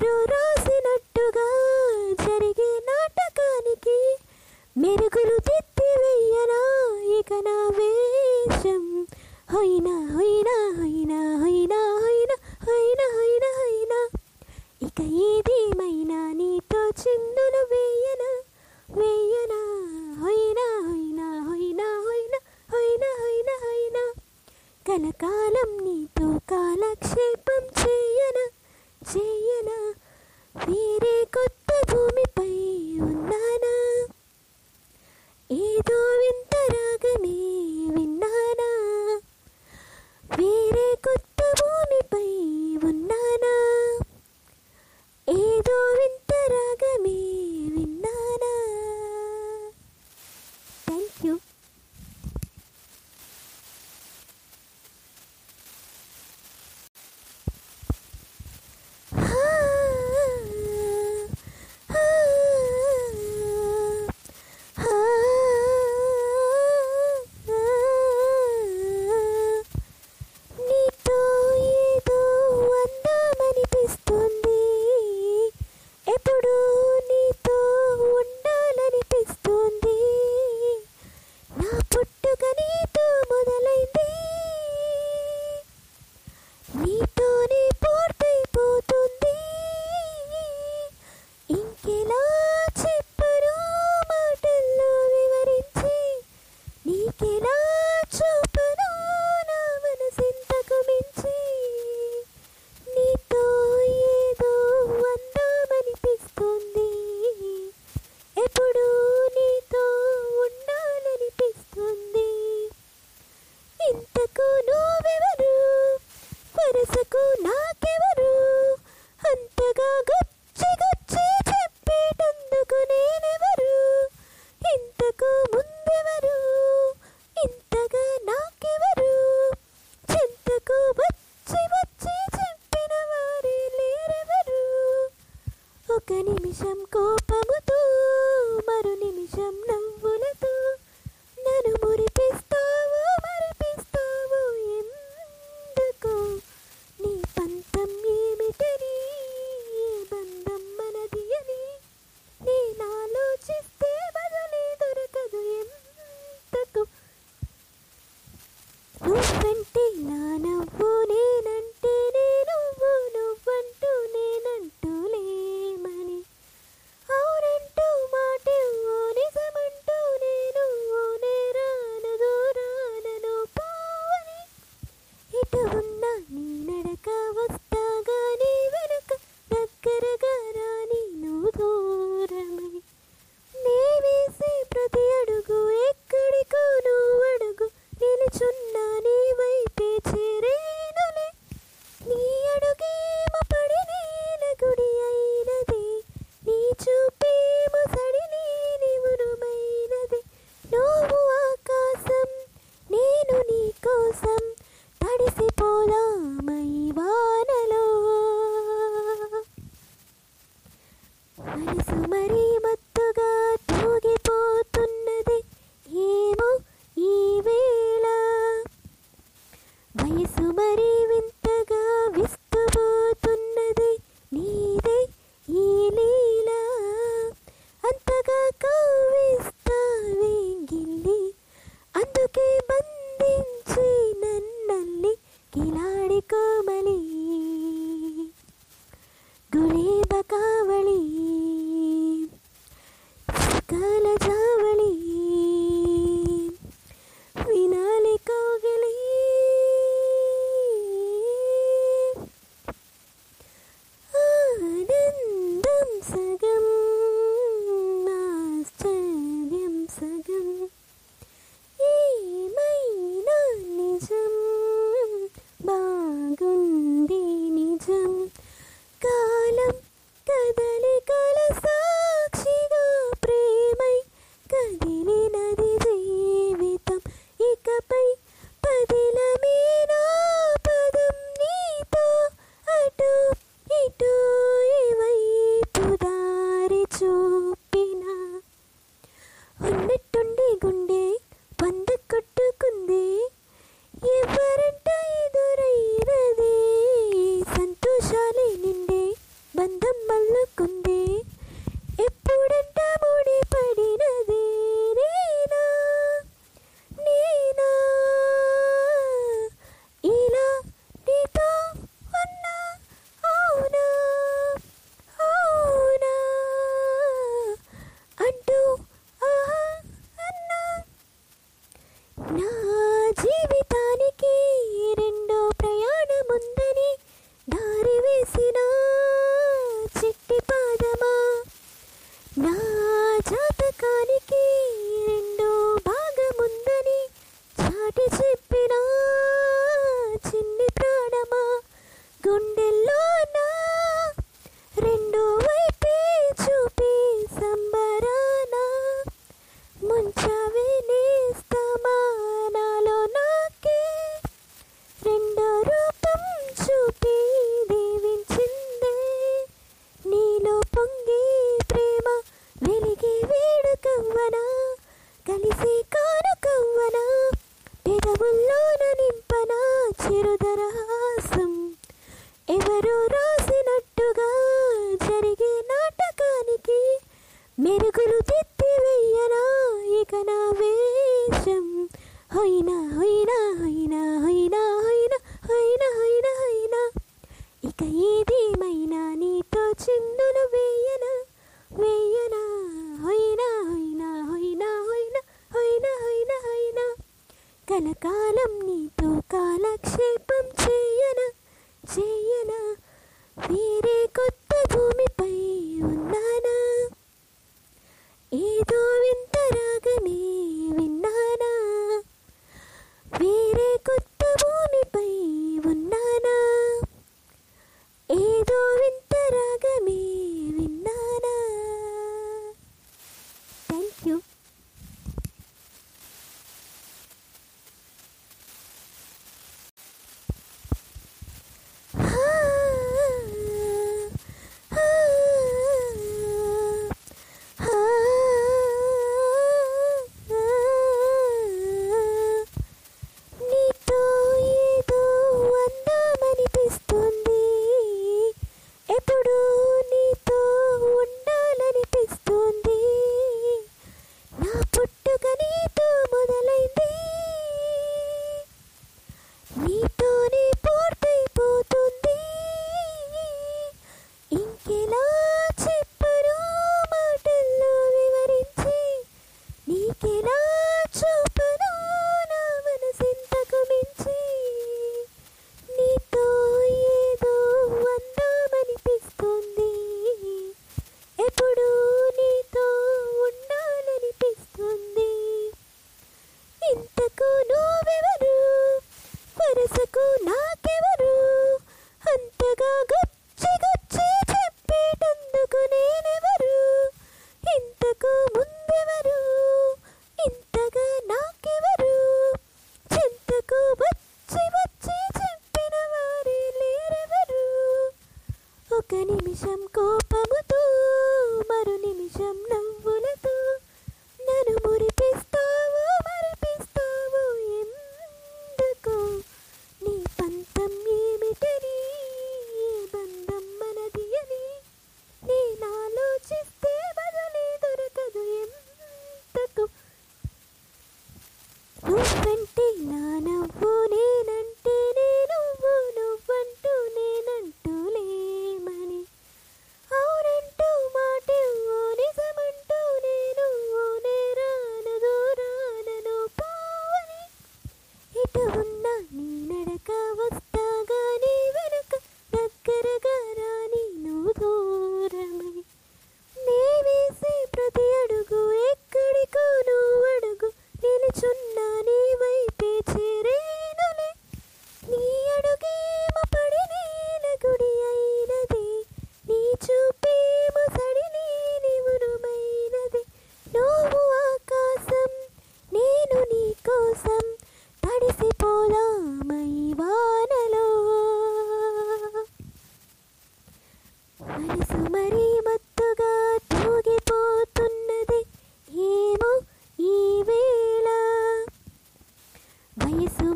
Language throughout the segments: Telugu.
ರು काला जा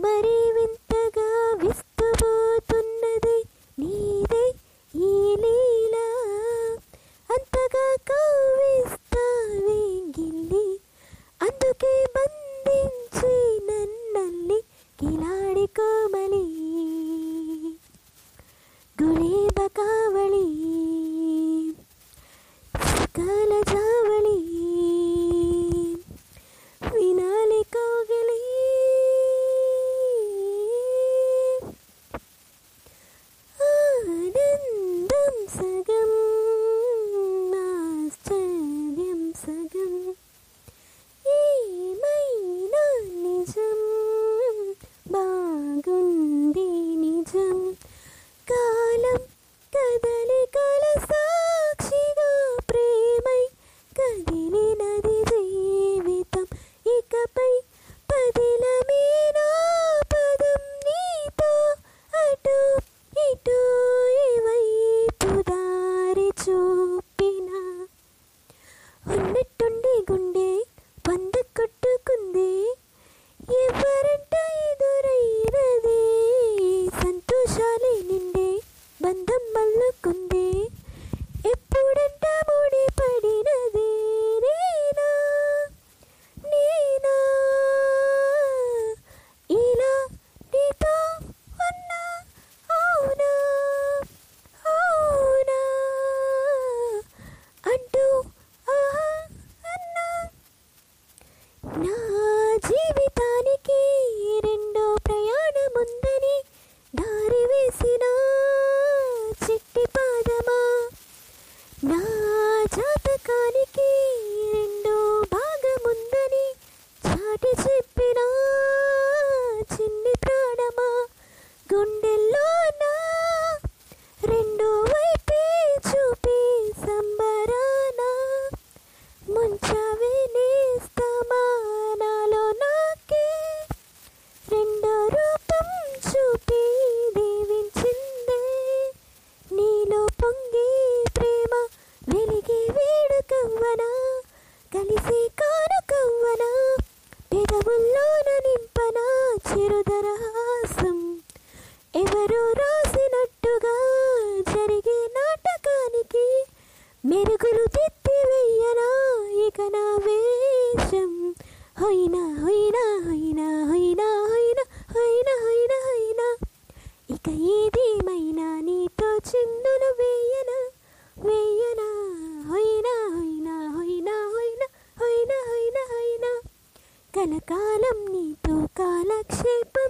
மறிவு కలకాలం నీతో కాలక్షేపం